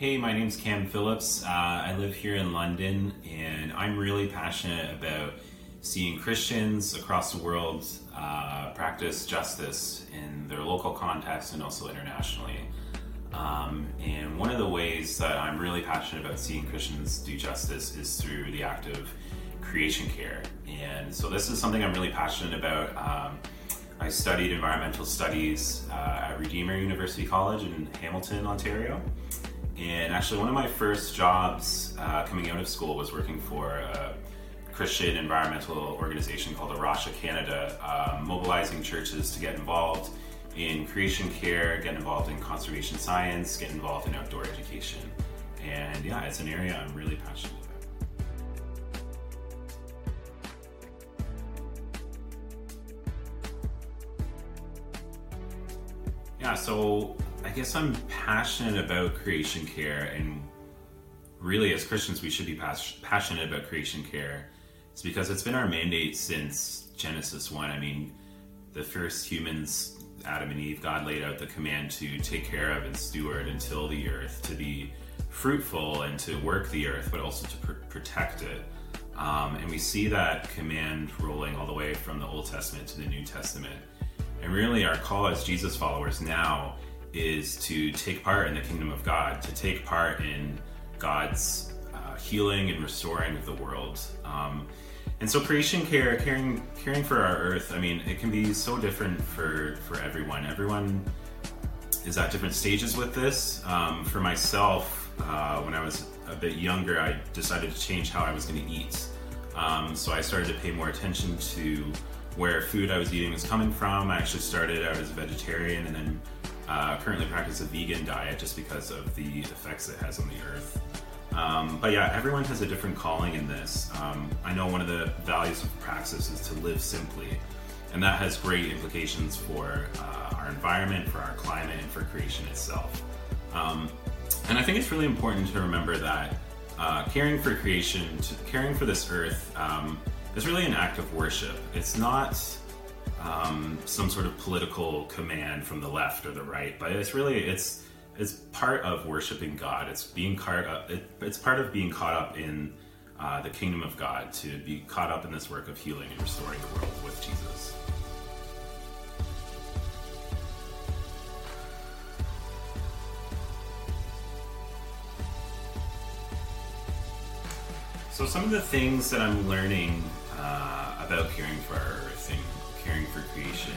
Hey, my name's Cam Phillips. Uh, I live here in London, and I'm really passionate about seeing Christians across the world uh, practice justice in their local context and also internationally. Um, and one of the ways that I'm really passionate about seeing Christians do justice is through the act of creation care. And so this is something I'm really passionate about. Um, I studied environmental studies uh, at Redeemer University College in Hamilton, Ontario. And actually, one of my first jobs uh, coming out of school was working for a Christian environmental organization called A Rocha Canada, uh, mobilizing churches to get involved in creation care, get involved in conservation science, get involved in outdoor education. And yeah, it's an area I'm really passionate about. Yeah, so I guess I'm passionate about creation care, and really, as Christians, we should be pas- passionate about creation care. It's because it's been our mandate since Genesis 1. I mean, the first humans, Adam and Eve, God laid out the command to take care of and steward and till the earth, to be fruitful and to work the earth, but also to pr- protect it. Um, and we see that command rolling all the way from the Old Testament to the New Testament. And really, our call as Jesus followers now is to take part in the kingdom of God, to take part in God's uh, healing and restoring of the world. Um, and so, creation care, caring, caring for our earth. I mean, it can be so different for for everyone. Everyone is at different stages with this. Um, for myself, uh, when I was a bit younger, I decided to change how I was going to eat. Um, so I started to pay more attention to where food I was eating was coming from. I actually started out as a vegetarian and then uh, currently practice a vegan diet just because of the effects it has on the earth. Um, but yeah, everyone has a different calling in this. Um, I know one of the values of praxis is to live simply, and that has great implications for uh, our environment, for our climate, and for creation itself. Um, and I think it's really important to remember that uh, caring for creation, caring for this earth, um, is really an act of worship. It's not um, some sort of political command from the left or the right, but it's really it's it's part of worshiping God. It's being caught up. It, it's part of being caught up in uh, the kingdom of God to be caught up in this work of healing and restoring the world with Jesus. So some of the things that I'm learning uh, about caring for our earth and caring for creation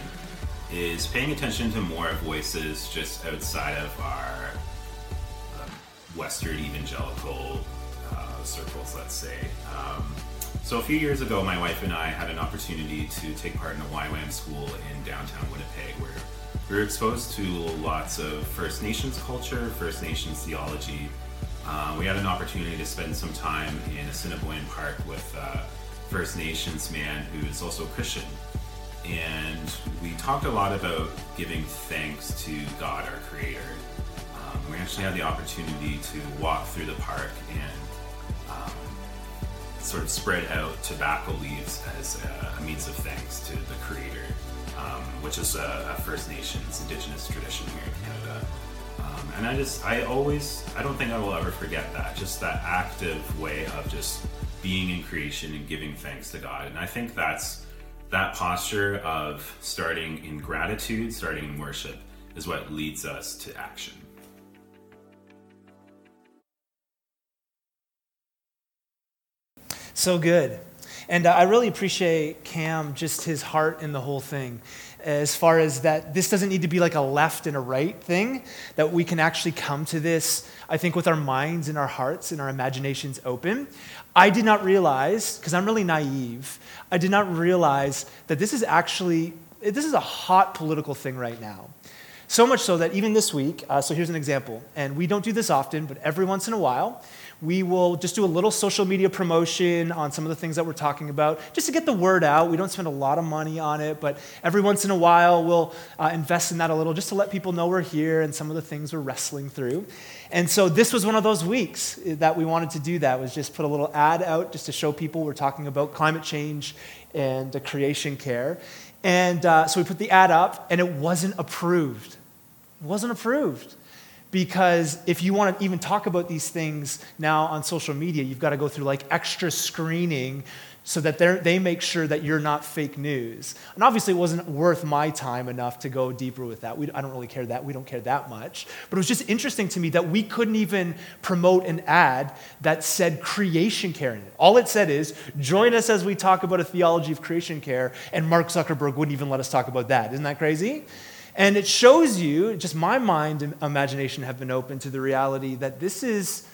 is paying attention to more voices just outside of our uh, Western evangelical uh, circles, let's say. Um, so a few years ago, my wife and I had an opportunity to take part in a YWAM school in downtown Winnipeg, where we were exposed to lots of First Nations culture, First Nations theology. Uh, we had an opportunity to spend some time in Assiniboine Park with a First Nations man who is also a Christian. And we talked a lot about giving thanks to God, our Creator. Um, we actually had the opportunity to walk through the park and um, sort of spread out tobacco leaves as a, means of thanks to the Creator, um, which is a, a, First Nations Indigenous tradition here in Canada. Um, and I just, I always, I don't think I will ever forget that. Just that active way of just being in creation and giving thanks to God. And I think that's that posture of starting in gratitude, starting in worship, is what leads us to action. So good. And uh, I really appreciate Cam, just his heart in the whole thing as far as that this doesn't need to be like a left and a right thing, that we can actually come to this, I think, with our minds and our hearts and our imaginations open. I did not realize, because I'm really naive, I did not realize that this is actually, this is a hot political thing right now. So much so that even this week, uh, so here's an example, and we don't do this often, but every once in a while, we will just do a little social media promotion on some of the things that we're talking about, just to get the word out. We don't spend a lot of money on it, but every once in a while we'll uh, invest in that a little just to let people know we're here and some of the things we're wrestling through. And so this was one of those weeks that we wanted to do that, was just put a little ad out just to show people we're talking about climate change and creation care. And uh, so we put the ad up, and it wasn't approved. It wasn't approved because if you want to even talk about these things now on social media, you've got to go through like extra screening so that they make sure that you're not fake news. And obviously, it wasn't worth my time enough to go deeper with that. We, I don't really care that. We don't care that much. But it was just interesting to me that we couldn't even promote an ad that said creation care in it. All it said is, join us as we talk about a theology of creation care, and Mark Zuckerberg wouldn't even let us talk about that. Isn't that crazy? And it shows you, just my mind and imagination have been open to the reality that this is,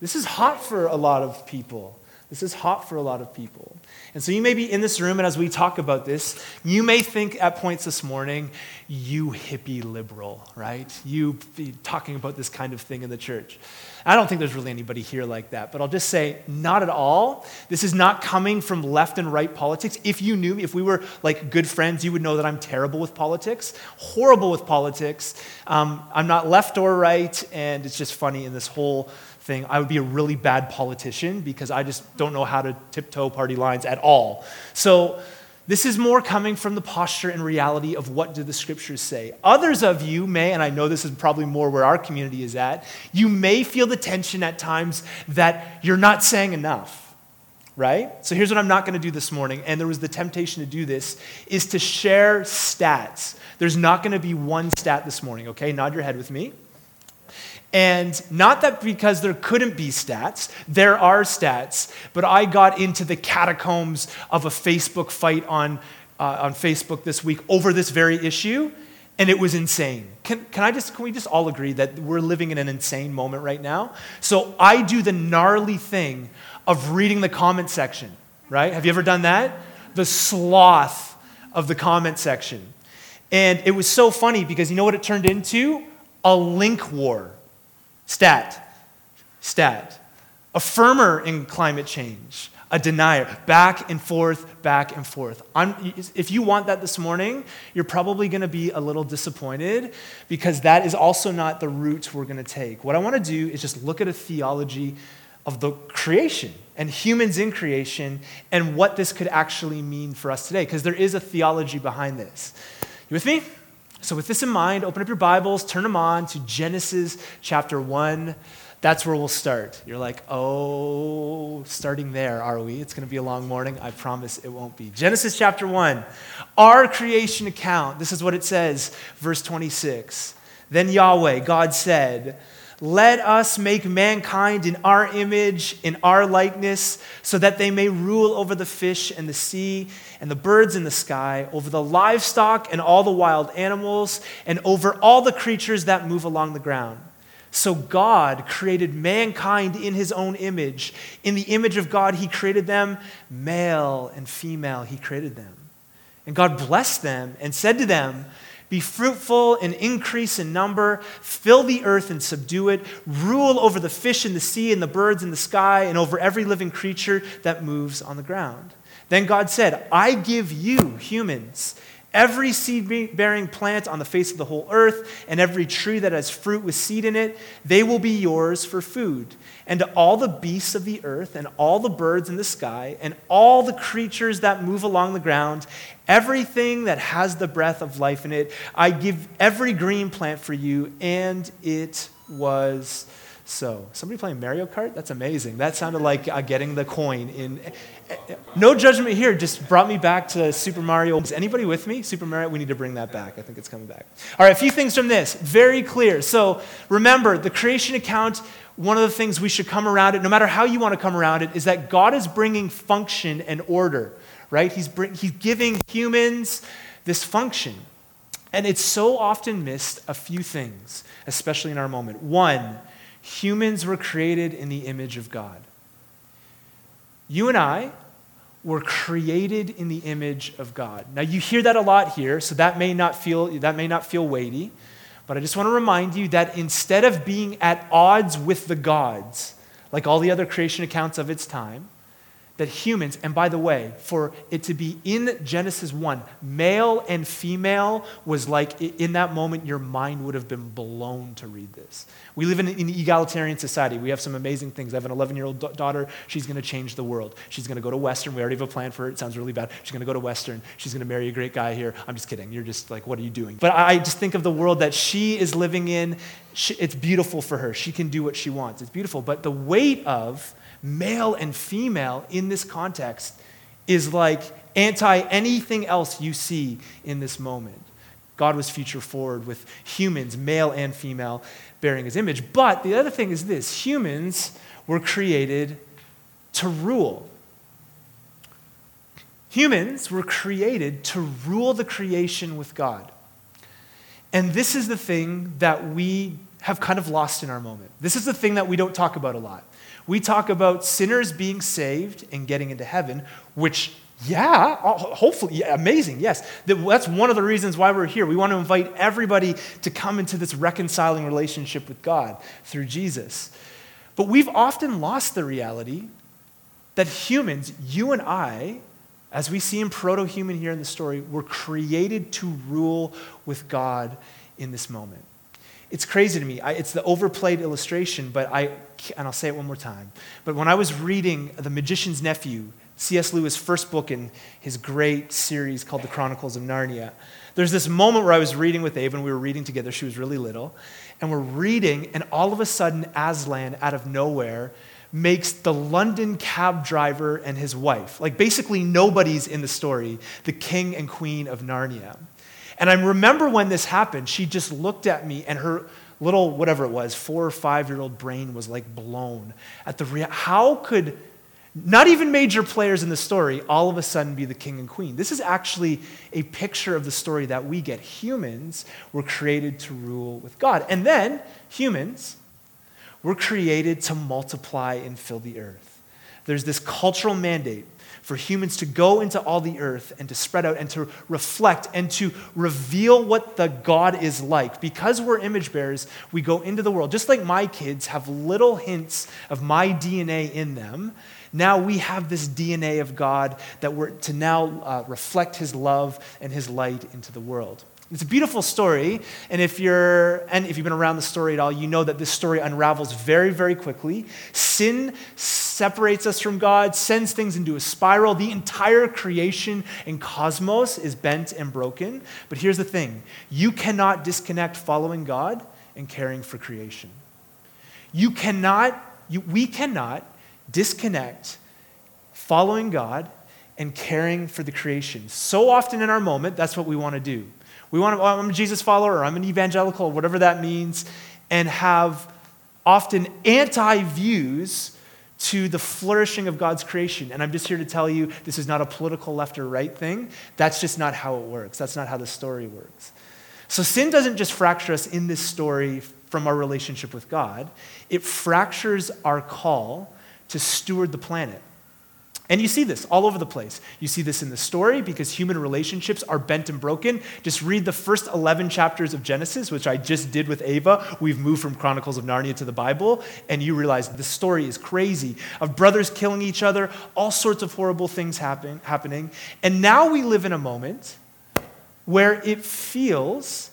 this is hot for a lot of people. This is hot for a lot of people. And so you may be in this room, and as we talk about this, you may think at points this morning, you hippie liberal, right? You talking about this kind of thing in the church. I don't think there's really anybody here like that, but I'll just say, not at all. This is not coming from left and right politics. If you knew me, if we were like good friends, you would know that I'm terrible with politics, horrible with politics. Um, I'm not left or right, and it's just funny in this whole thing, I would be a really bad politician because I just don't know how to tiptoe party lines at all. So, this is more coming from the posture and reality of what do the scriptures say. Others of you may, and I know this is probably more where our community is at, you may feel the tension at times that you're not saying enough, right? So here's what I'm not going to do this morning, and there was the temptation to do this, is to share stats. There's not going to be one stat this morning, okay? Nod your head with me. And not that because there couldn't be stats, there are stats, but I got into the catacombs of a Facebook fight on, uh, on Facebook this week over this very issue, and it was insane. Can, can, I just, can we just all agree that we're living in an insane moment right now? So I do the gnarly thing of reading the comment section, right? Have you ever done that? The sloth of the comment section. And it was so funny because you know what it turned into? A link war. Stat. Stat. Affirmer in climate change, a denier. Back and forth, back and forth. I'm, if you want that this morning, you're probably going to be a little disappointed because that is also not the route we're going to take. What I want to do is just look at a theology of the creation and humans in creation and what this could actually mean for us today because there is a theology behind this. You with me? So, with this in mind, open up your Bibles, turn them on to Genesis chapter 1. That's where we'll start. You're like, oh, starting there, are we? It's going to be a long morning. I promise it won't be. Genesis chapter 1, our creation account. This is what it says, verse 26. Then Yahweh, God said, let us make mankind in our image, in our likeness, so that they may rule over the fish and the sea and the birds in the sky, over the livestock and all the wild animals, and over all the creatures that move along the ground. So God created mankind in his own image. In the image of God, he created them, male and female, he created them. And God blessed them and said to them, be fruitful and increase in number, fill the earth and subdue it, rule over the fish in the sea and the birds in the sky, and over every living creature that moves on the ground. Then God said, I give you, humans, every seed bearing plant on the face of the whole earth, and every tree that has fruit with seed in it, they will be yours for food. And to all the beasts of the earth, and all the birds in the sky, and all the creatures that move along the ground, everything that has the breath of life in it, I give every green plant for you. And it was so, somebody playing Mario Kart? That's amazing. That sounded like uh, getting the coin in. No judgment here, just brought me back to Super Mario. Is anybody with me? Super Mario, we need to bring that back. I think it's coming back. All right, a few things from this. Very clear. So, remember, the creation account, one of the things we should come around it, no matter how you want to come around it, is that God is bringing function and order, right? He's, bring, he's giving humans this function. And it's so often missed a few things, especially in our moment. One, Humans were created in the image of God. You and I were created in the image of God. Now you hear that a lot here, so that may not feel that may not feel weighty, but I just want to remind you that instead of being at odds with the gods, like all the other creation accounts of its time, that humans, and by the way, for it to be in Genesis 1, male and female was like, in that moment, your mind would have been blown to read this. We live in an egalitarian society. We have some amazing things. I have an 11 year old daughter. She's going to change the world. She's going to go to Western. We already have a plan for her. It sounds really bad. She's going to go to Western. She's going to marry a great guy here. I'm just kidding. You're just like, what are you doing? But I just think of the world that she is living in she, it's beautiful for her. She can do what she wants. It's beautiful. But the weight of male and female in this context is like anti anything else you see in this moment. God was future forward with humans, male and female, bearing his image. But the other thing is this humans were created to rule. Humans were created to rule the creation with God. And this is the thing that we have kind of lost in our moment. This is the thing that we don't talk about a lot. We talk about sinners being saved and getting into heaven, which, yeah, uh, hopefully, yeah, amazing, yes. That's one of the reasons why we're here. We want to invite everybody to come into this reconciling relationship with God through Jesus. But we've often lost the reality that humans, you and I, as we see in proto human here in the story, were created to rule with God in this moment. It's crazy to me. I, it's the overplayed illustration, but I, and I'll say it one more time. But when I was reading The Magician's Nephew, C.S. Lewis' first book in his great series called The Chronicles of Narnia, there's this moment where I was reading with Ava, and we were reading together. She was really little. And we're reading, and all of a sudden, Aslan, out of nowhere, makes the London cab driver and his wife, like basically nobody's in the story, the king and queen of Narnia. And I remember when this happened, she just looked at me and her little, whatever it was, four or five year old brain was like blown at the rea- how could not even major players in the story all of a sudden be the king and queen? This is actually a picture of the story that we get. Humans were created to rule with God. And then humans we're created to multiply and fill the earth. There's this cultural mandate for humans to go into all the earth and to spread out and to reflect and to reveal what the God is like. Because we're image bearers, we go into the world. Just like my kids have little hints of my DNA in them, now we have this DNA of God that we're to now uh, reflect his love and his light into the world. It's a beautiful story, and if you're and if you've been around the story at all, you know that this story unravels very, very quickly. Sin separates us from God, sends things into a spiral. The entire creation and cosmos is bent and broken. But here's the thing: you cannot disconnect following God and caring for creation. You cannot, you, we cannot disconnect following God and caring for the creation. So often in our moment, that's what we want to do. We want to, oh, I'm a Jesus follower, I'm an evangelical, whatever that means, and have often anti views to the flourishing of God's creation. And I'm just here to tell you this is not a political left or right thing. That's just not how it works. That's not how the story works. So sin doesn't just fracture us in this story from our relationship with God, it fractures our call to steward the planet. And you see this all over the place. You see this in the story because human relationships are bent and broken. Just read the first 11 chapters of Genesis, which I just did with Ava. We've moved from Chronicles of Narnia to the Bible, and you realize the story is crazy of brothers killing each other, all sorts of horrible things happen, happening. And now we live in a moment where it feels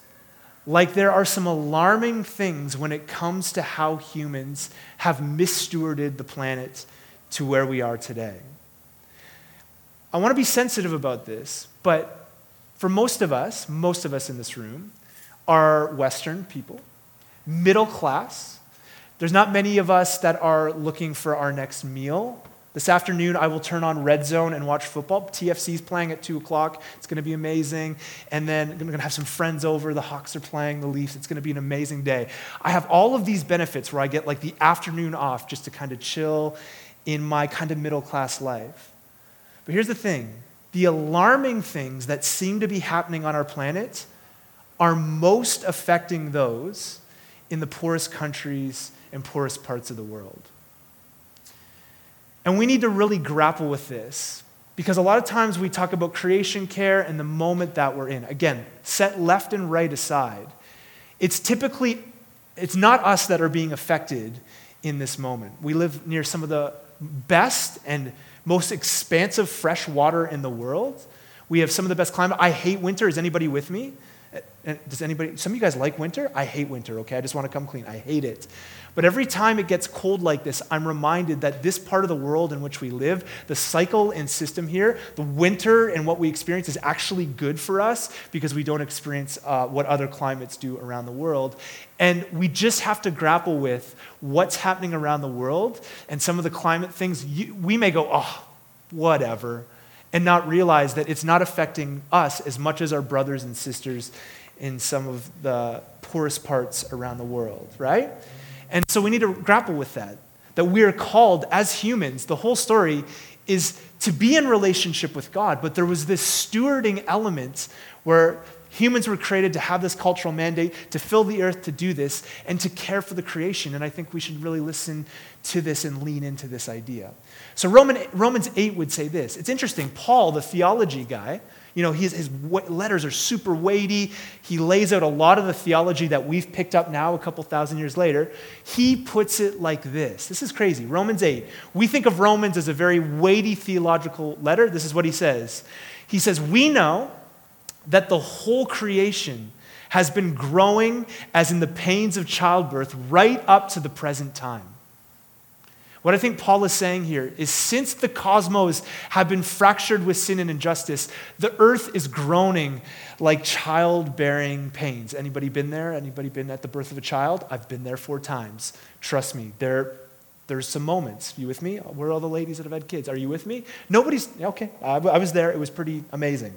like there are some alarming things when it comes to how humans have misstewarded the planet to where we are today. I want to be sensitive about this, but for most of us, most of us in this room, are Western people, middle class. There's not many of us that are looking for our next meal. This afternoon, I will turn on Red Zone and watch football. TFC is playing at 2 o'clock. It's going to be amazing. And then I'm going to have some friends over. The Hawks are playing, the Leafs. It's going to be an amazing day. I have all of these benefits where I get like the afternoon off just to kind of chill in my kind of middle class life. But here's the thing the alarming things that seem to be happening on our planet are most affecting those in the poorest countries and poorest parts of the world. And we need to really grapple with this because a lot of times we talk about creation care and the moment that we're in. Again, set left and right aside. It's typically it's not us that are being affected in this moment. We live near some of the best and most expansive fresh water in the world. We have some of the best climate. I hate winter. Is anybody with me? Eh, eh, does anybody, some of you guys like winter? I hate winter, okay? I just want to come clean. I hate it. But every time it gets cold like this, I'm reminded that this part of the world in which we live, the cycle and system here, the winter and what we experience is actually good for us because we don't experience uh, what other climates do around the world. And we just have to grapple with what's happening around the world and some of the climate things. You, we may go, oh, whatever and not realize that it's not affecting us as much as our brothers and sisters in some of the poorest parts around the world, right? And so we need to grapple with that. That we are called as humans, the whole story is to be in relationship with God, but there was this stewarding element where humans were created to have this cultural mandate, to fill the earth, to do this, and to care for the creation. And I think we should really listen to this and lean into this idea. So Roman, Romans 8 would say this. It's interesting. Paul, the theology guy, you know, his, his letters are super weighty. He lays out a lot of the theology that we've picked up now a couple thousand years later. He puts it like this. This is crazy. Romans 8. We think of Romans as a very weighty theological letter. This is what he says. He says, We know that the whole creation has been growing as in the pains of childbirth right up to the present time. What I think Paul is saying here is since the cosmos have been fractured with sin and injustice, the earth is groaning like childbearing pains. Anybody been there? Anybody been at the birth of a child? I've been there four times. Trust me, there, there's some moments. You with me? Where are all the ladies that have had kids? Are you with me? Nobody's, okay, I, I was there. It was pretty amazing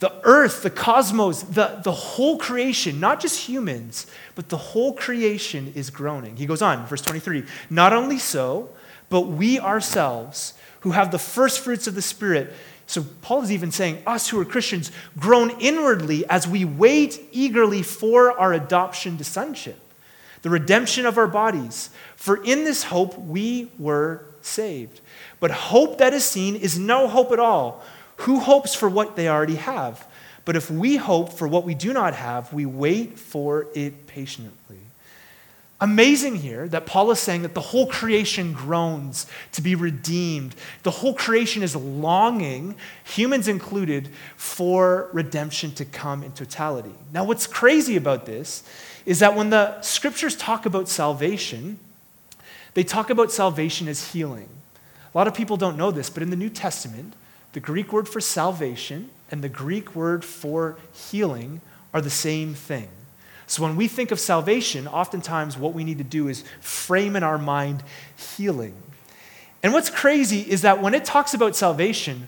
the earth, the cosmos, the, the whole creation, not just humans, but the whole creation is groaning. He goes on, verse 23 Not only so, but we ourselves, who have the first fruits of the Spirit, so Paul is even saying, us who are Christians, groan inwardly as we wait eagerly for our adoption to sonship, the redemption of our bodies. For in this hope we were saved. But hope that is seen is no hope at all. Who hopes for what they already have? But if we hope for what we do not have, we wait for it patiently. Amazing here that Paul is saying that the whole creation groans to be redeemed. The whole creation is longing, humans included, for redemption to come in totality. Now, what's crazy about this is that when the scriptures talk about salvation, they talk about salvation as healing. A lot of people don't know this, but in the New Testament, the Greek word for salvation and the Greek word for healing are the same thing. So when we think of salvation, oftentimes what we need to do is frame in our mind healing. And what's crazy is that when it talks about salvation,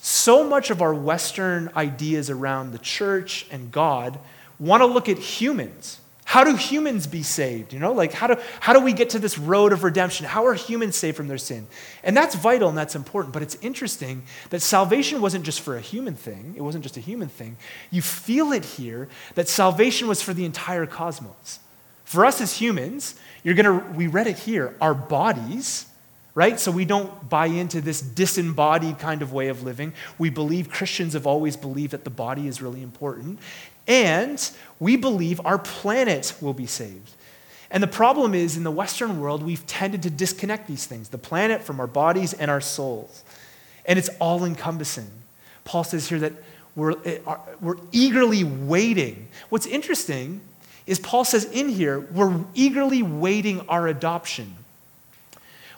so much of our Western ideas around the church and God want to look at humans how do humans be saved? You know, like how do, how do we get to this road of redemption? How are humans saved from their sin? And that's vital and that's important, but it's interesting that salvation wasn't just for a human thing. It wasn't just a human thing. You feel it here that salvation was for the entire cosmos. For us as humans, you're gonna, we read it here, our bodies, right? So we don't buy into this disembodied kind of way of living. We believe, Christians have always believed that the body is really important. And we believe our planet will be saved. And the problem is, in the Western world, we've tended to disconnect these things the planet from our bodies and our souls. And it's all encompassing. Paul says here that we're, eh, we're eagerly waiting. What's interesting is Paul says in here, we're eagerly waiting our adoption,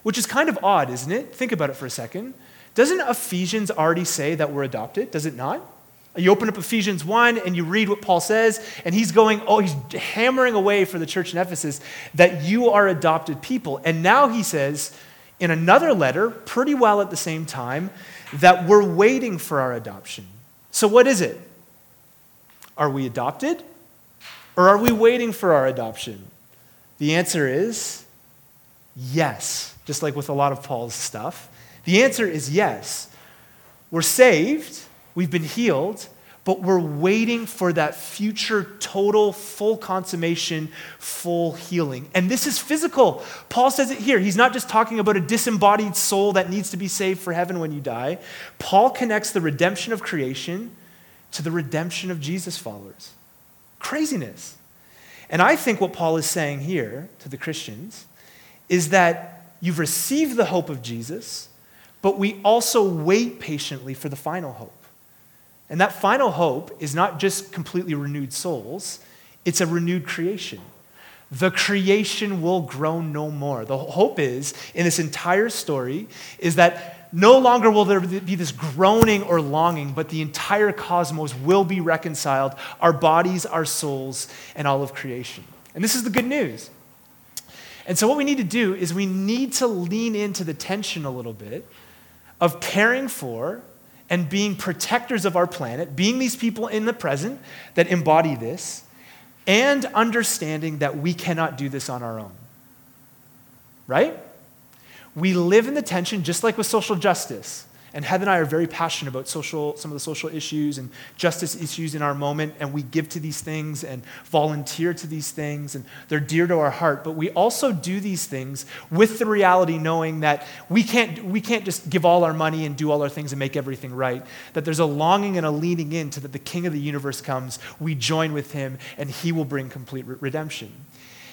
which is kind of odd, isn't it? Think about it for a second. Doesn't Ephesians already say that we're adopted? Does it not? You open up Ephesians 1 and you read what Paul says, and he's going, oh, he's hammering away for the church in Ephesus that you are adopted people. And now he says in another letter, pretty well at the same time, that we're waiting for our adoption. So, what is it? Are we adopted? Or are we waiting for our adoption? The answer is yes, just like with a lot of Paul's stuff. The answer is yes. We're saved We've been healed, but we're waiting for that future total, full consummation, full healing. And this is physical. Paul says it here. He's not just talking about a disembodied soul that needs to be saved for heaven when you die. Paul connects the redemption of creation to the redemption of Jesus followers. Craziness. And I think what Paul is saying here to the Christians is that you've received the hope of Jesus, but we also wait patiently for the final hope. And that final hope is not just completely renewed souls, it's a renewed creation. The creation will groan no more. The hope is, in this entire story, is that no longer will there be this groaning or longing, but the entire cosmos will be reconciled our bodies, our souls, and all of creation. And this is the good news. And so, what we need to do is we need to lean into the tension a little bit of caring for and being protectors of our planet, being these people in the present that embody this, and understanding that we cannot do this on our own. Right? We live in the tension, just like with social justice. And Heather and I are very passionate about social, some of the social issues and justice issues in our moment, and we give to these things and volunteer to these things, and they're dear to our heart. But we also do these things with the reality knowing that we can't, we can't just give all our money and do all our things and make everything right. That there's a longing and a leaning into that the King of the universe comes, we join with him, and he will bring complete re- redemption.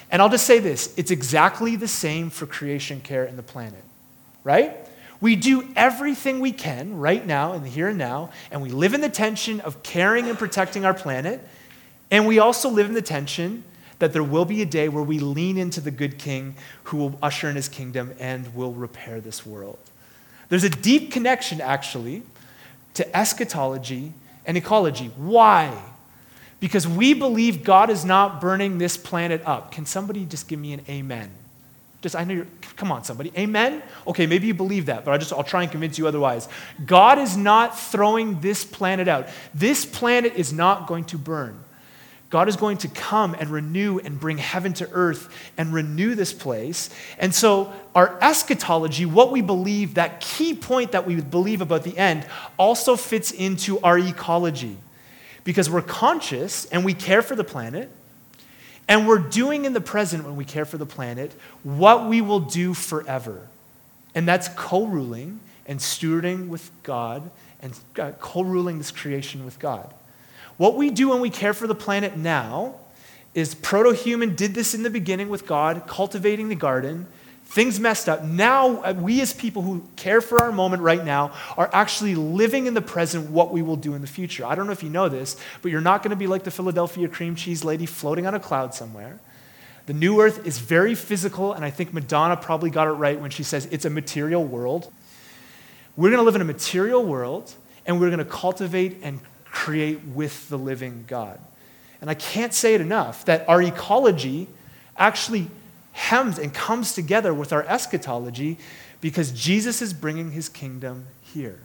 And I'll just say this it's exactly the same for creation care and the planet, right? We do everything we can right now in the here and now, and we live in the tension of caring and protecting our planet. And we also live in the tension that there will be a day where we lean into the good king who will usher in his kingdom and will repair this world. There's a deep connection, actually, to eschatology and ecology. Why? Because we believe God is not burning this planet up. Can somebody just give me an amen? Just, I know you're, come on, somebody. Amen? Okay, maybe you believe that, but I just, I'll try and convince you otherwise. God is not throwing this planet out. This planet is not going to burn. God is going to come and renew and bring heaven to earth and renew this place. And so, our eschatology, what we believe, that key point that we believe about the end, also fits into our ecology. Because we're conscious and we care for the planet, and we're doing in the present, when we care for the planet, what we will do forever. And that's co ruling and stewarding with God and uh, co ruling this creation with God. What we do when we care for the planet now is proto human did this in the beginning with God, cultivating the garden. Things messed up. Now, uh, we as people who care for our moment right now are actually living in the present what we will do in the future. I don't know if you know this, but you're not going to be like the Philadelphia cream cheese lady floating on a cloud somewhere. The new earth is very physical, and I think Madonna probably got it right when she says it's a material world. We're going to live in a material world, and we're going to cultivate and create with the living God. And I can't say it enough that our ecology actually hems and comes together with our eschatology because Jesus is bringing his kingdom here.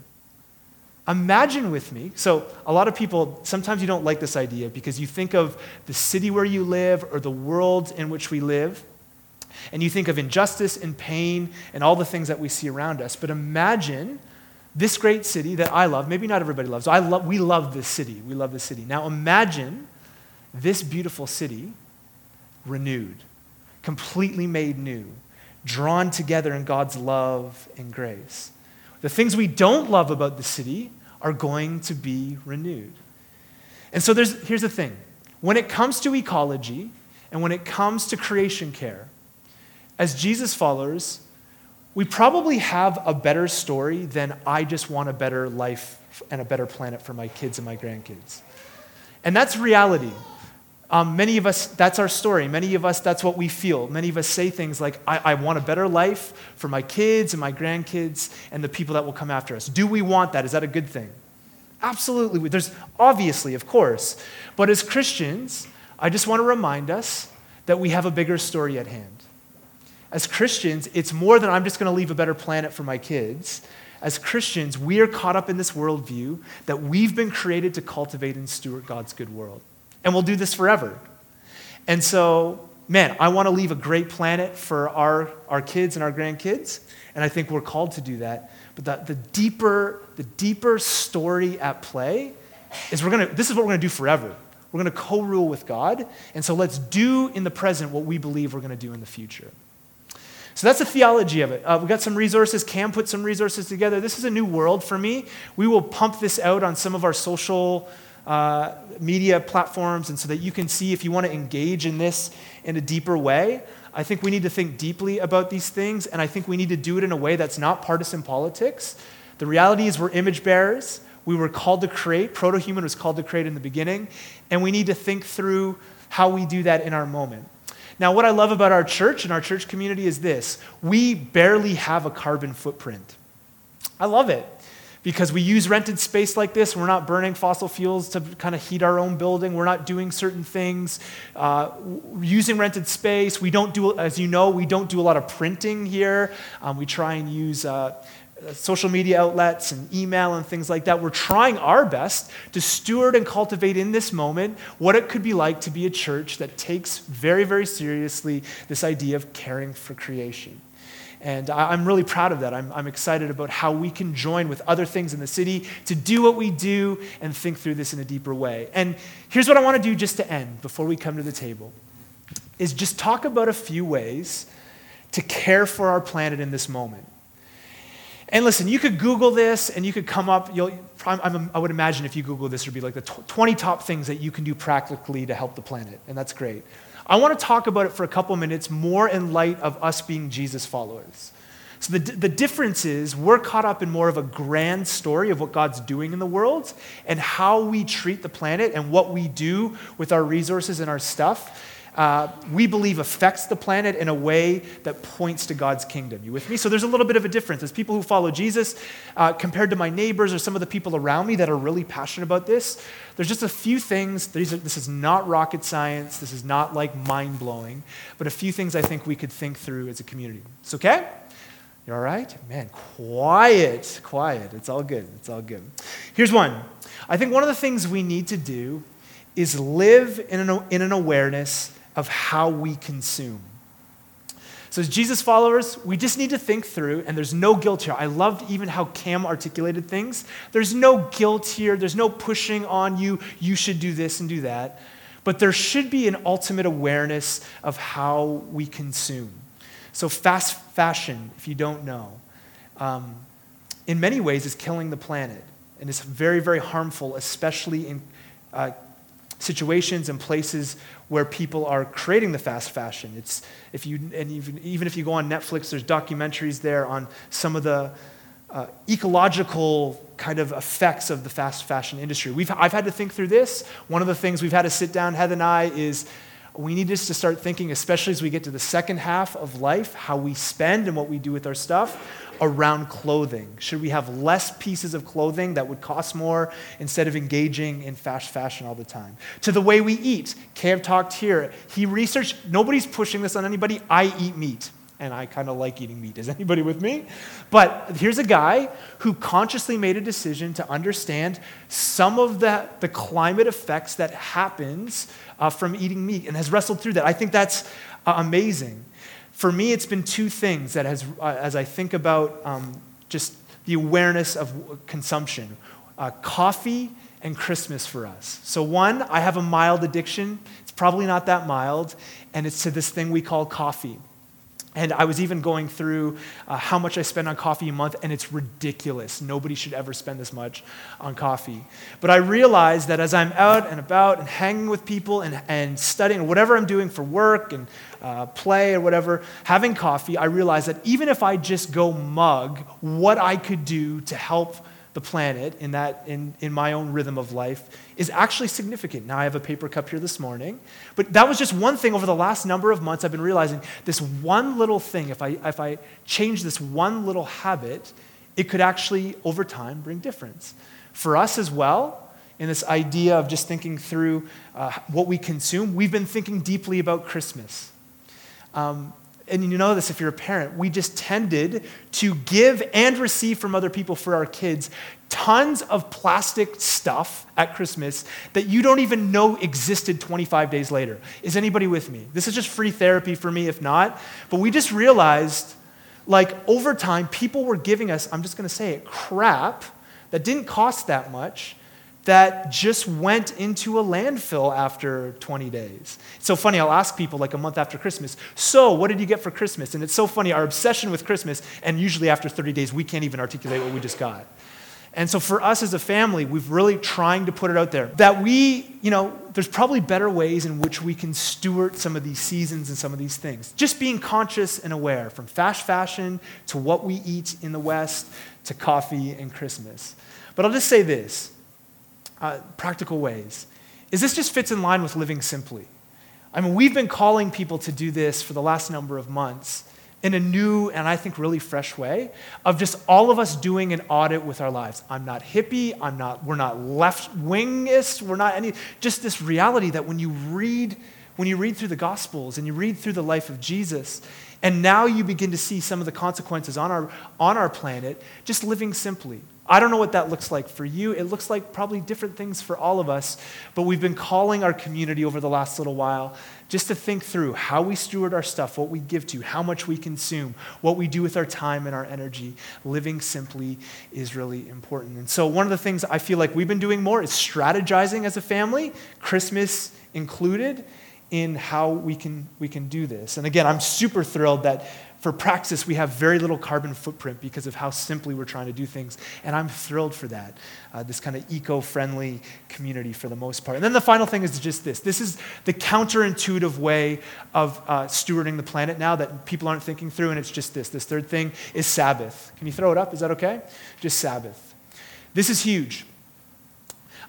Imagine with me. So, a lot of people, sometimes you don't like this idea because you think of the city where you live or the world in which we live, and you think of injustice and pain and all the things that we see around us. But imagine this great city that I love. Maybe not everybody loves. I love, we love this city. We love this city. Now, imagine this beautiful city renewed completely made new, drawn together in God's love and grace. The things we don't love about the city are going to be renewed. And so there's, here's the thing when it comes to ecology and when it comes to creation care, as Jesus followers, we probably have a better story than I just want a better life and a better planet for my kids and my grandkids. And that's reality. Um, many of us, that's our story. Many of us, that's what we feel. Many of us say things like, I, I want a better life for my kids and my grandkids and the people that will come after us. Do we want that? Is that a good thing? Absolutely. There's obviously, of course. But as Christians, I just want to remind us that we have a bigger story at hand. As Christians, it's more than I'm just going to leave a better planet for my kids. As Christians, we are caught up in this worldview that we've been created to cultivate and steward God's good world. And we'll do this forever. And so, man, I want to leave a great planet for our, our kids and our grandkids. And I think we're called to do that. But the, the deeper, the deeper story at play is we're gonna, this is what we're going to do forever. We're going to co rule with God. And so let's do in the present what we believe we're going to do in the future. So that's the theology of it. Uh, we got some resources. Cam put some resources together. This is a new world for me. We will pump this out on some of our social uh, media platforms, and so that you can see if you want to engage in this in a deeper way. I think we need to think deeply about these things, and I think we need to do it in a way that's not partisan politics. The reality is, we're image bearers. We were called to create. Proto human was called to create in the beginning. And we need to think through how we do that in our moment. Now, what I love about our church and our church community is this we barely have a carbon footprint. I love it because we use rented space like this. We're not burning fossil fuels to kind of heat our own building. We're not doing certain things. Uh, using rented space, we don't do, as you know, we don't do a lot of printing here. Um, we try and use uh, social media outlets and email and things like that. We're trying our best to steward and cultivate in this moment what it could be like to be a church that takes very, very seriously this idea of caring for creation. And I'm really proud of that. I'm, I'm, excited about how we can join with other things in the city to do what we do and think through this in a deeper way. And here's what I want to do just to end before we come to the table is just talk about a few ways to care for our planet in this moment. And listen, you could Google this and you could come up, you'll, i would imagine if you Google this, it would be like the 20 top things that you can do practically to help the planet. And that's great. I want to talk about it for a couple minutes more in light of us being Jesus followers. So, the, the difference is we're caught up in more of a grand story of what God's doing in the world and how we treat the planet and what we do with our resources and our stuff uh, we believe affects the planet in a way that points to God's kingdom. You with me? So there's a little bit of a difference. As people who follow Jesus, uh, compared to my neighbors or some of the people around me that are really passionate about this, there's just a few things. These are, this is not rocket science. This is not like mind blowing, but a few things I think we could think through as a community. It's okay? You all right? Man, quiet, quiet. It's all good. It's all good. Here's one. I think one of the things we need to do is live in an, in an awareness of how we consume. So, as Jesus followers, we just need to think through, and there's no guilt here. I loved even how Cam articulated things. There's no guilt here, there's no pushing on you, you should do this and do that. But there should be an ultimate awareness of how we consume. So, fast fashion, if you don't know, um, in many ways is killing the planet. And it's very, very harmful, especially in uh, situations and places where people are creating the fast fashion. It's, if you, and even, even if you go on Netflix, there's documentaries there on some of the uh, ecological kind of effects of the fast fashion industry. We've, I've had to think through this. One of the things we've had to sit down, Heather and I, is we need just to start thinking, especially as we get to the second half of life, how we spend and what we do with our stuff around clothing. Should we have less pieces of clothing that would cost more instead of engaging in fast fashion all the time? To the way we eat. Kev talked here. He researched, nobody's pushing this on anybody. I eat meat and I kind of like eating meat. Is anybody with me? But here's a guy who consciously made a decision to understand some of the, the climate effects that happens uh, from eating meat and has wrestled through that. I think that's uh, amazing. For me, it's been two things that has, uh, as I think about um, just the awareness of consumption uh, coffee and Christmas for us. So, one, I have a mild addiction. It's probably not that mild, and it's to this thing we call coffee. And I was even going through uh, how much I spend on coffee a month, and it's ridiculous. Nobody should ever spend this much on coffee. But I realized that as I'm out and about and hanging with people and, and studying, whatever I'm doing for work and uh, play or whatever, having coffee, I realized that even if I just go mug what I could do to help the planet in, that, in, in my own rhythm of life is actually significant. Now, I have a paper cup here this morning, but that was just one thing over the last number of months. I've been realizing this one little thing, if I, if I change this one little habit, it could actually, over time, bring difference. For us as well, in this idea of just thinking through uh, what we consume, we've been thinking deeply about Christmas. Um, and you know this if you're a parent, we just tended to give and receive from other people for our kids tons of plastic stuff at Christmas that you don't even know existed 25 days later. Is anybody with me? This is just free therapy for me, if not. But we just realized, like, over time, people were giving us, I'm just to say it, crap that didn't cost that much that just went into a landfill after 20 days. It's so funny, I'll ask people like a month after Christmas, so what did you get for Christmas? And it's so funny, our obsession with Christmas, and usually after 30 days, we can't even articulate what we just got. And so for us as a family, we've really trying to put it out there that we, you know, there's probably better ways in which we can steward some of these seasons and some of these things. Just being conscious and aware from fast fashion to what we eat in the West to coffee and Christmas. But I'll just say this uh, practical ways. Is this just fits in line with living simply? I mean, we've been calling people to do this for the last number of months in a new and I think really fresh way of just all of us doing an audit with our lives. I'm not hippie, I'm not, we're not left wingist, we're not any, just this reality that when you read, when you read through the Gospels and you read through the life of Jesus, and now you begin to see some of the consequences on our, on our planet, just living simply. I don't know what that looks like for you. It looks like probably different things for all of us, but we've been calling our community over the last little while just to think through how we steward our stuff, what we give to, how much we consume, what we do with our time and our energy. Living simply is really important. And so, one of the things I feel like we've been doing more is strategizing as a family, Christmas included, in how we can, we can do this. And again, I'm super thrilled that for Praxis, we have very little carbon footprint because of how simply we're trying to do things. And I'm thrilled for that, uh, this kind of eco friendly community for the most part. And then the final thing is just this this is the counterintuitive way of uh, stewarding the planet now that people aren't thinking through, and it's just this. This third thing is Sabbath. Can you throw it up? Is that okay? Just Sabbath. This is huge.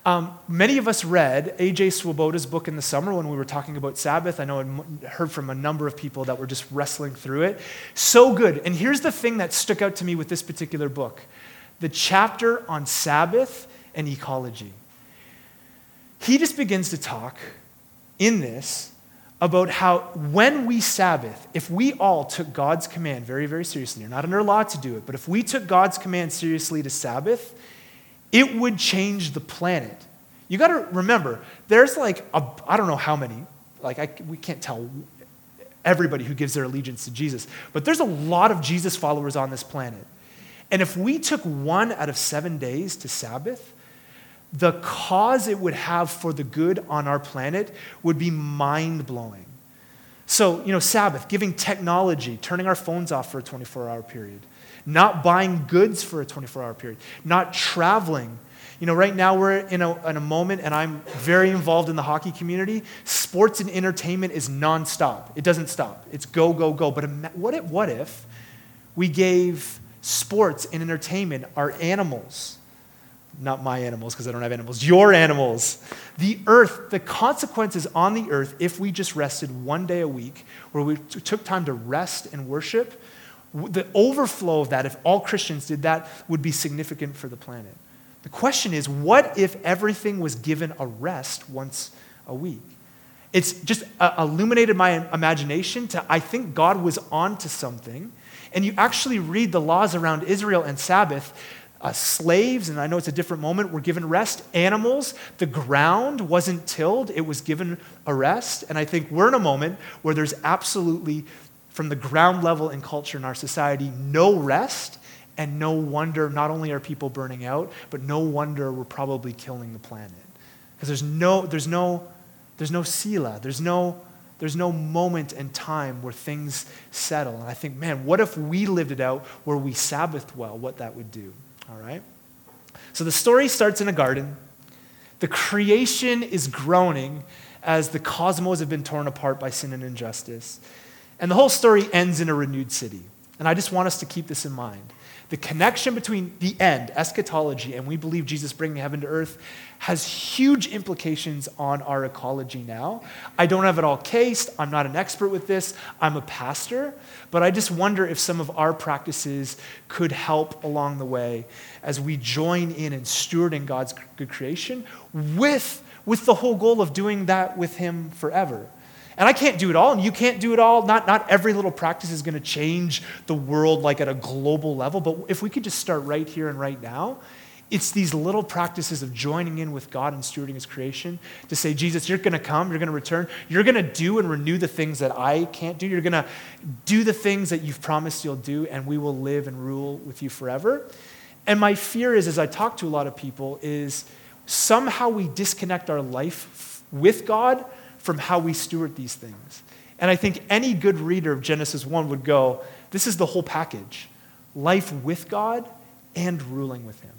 Um, many of us read A.J. Swoboda's book in the summer when we were talking about Sabbath. I know I heard from a number of people that were just wrestling through it. So good. And here's the thing that stuck out to me with this particular book the chapter on Sabbath and ecology. He just begins to talk in this about how when we Sabbath, if we all took God's command very, very seriously, you're not under law to do it, but if we took God's command seriously to Sabbath, it would change the planet. You got to remember, there's like, I don't know how many, like, I, we can't tell everybody who gives their allegiance to Jesus, but there's a lot of Jesus followers on this planet. And if we took one out of seven days to Sabbath, the cause it would have for the good on our planet would be mind blowing. So, you know, Sabbath, giving technology, turning our phones off for a 24 hour period, not buying goods for a 24 hour period, not traveling. You know, right now we're in a, in a moment, and I'm very involved in the hockey community. Sports and entertainment is nonstop, it doesn't stop. It's go, go, go. But what if, what if we gave sports and entertainment our animals? Not my animals, because I don't have animals, your animals. The earth, the consequences on the earth, if we just rested one day a week, where we took time to rest and worship, the overflow of that, if all Christians did that, would be significant for the planet. The question is what if everything was given a rest once a week? It's just uh, illuminated my imagination to, I think God was onto something. And you actually read the laws around Israel and Sabbath. Uh, slaves, and I know it's a different moment, were given rest. Animals, the ground wasn't tilled, it was given a rest. And I think we're in a moment where there's absolutely from the ground level in culture in our society, no rest, and no wonder not only are people burning out, but no wonder we're probably killing the planet. Because there's no, there's no, there's no selah, there's no, there's no moment and time where things settle. And I think, man, what if we lived it out where we Sabbathed well, what that would do? All right? So the story starts in a garden. The creation is groaning as the cosmos have been torn apart by sin and injustice. And the whole story ends in a renewed city. And I just want us to keep this in mind. The connection between the end, eschatology, and we believe Jesus bringing heaven to earth has huge implications on our ecology now. I don't have it all cased. I'm not an expert with this. I'm a pastor. But I just wonder if some of our practices could help along the way as we join in and stewarding God's good creation with, with the whole goal of doing that with Him forever. And I can't do it all, and you can't do it all. Not, not every little practice is going to change the world like at a global level, but if we could just start right here and right now, it's these little practices of joining in with God and stewarding His creation to say, Jesus, you're going to come, you're going to return, you're going to do and renew the things that I can't do, you're going to do the things that you've promised you'll do, and we will live and rule with you forever. And my fear is, as I talk to a lot of people, is somehow we disconnect our life with God from how we steward these things. And I think any good reader of Genesis 1 would go, this is the whole package life with God and ruling with Him.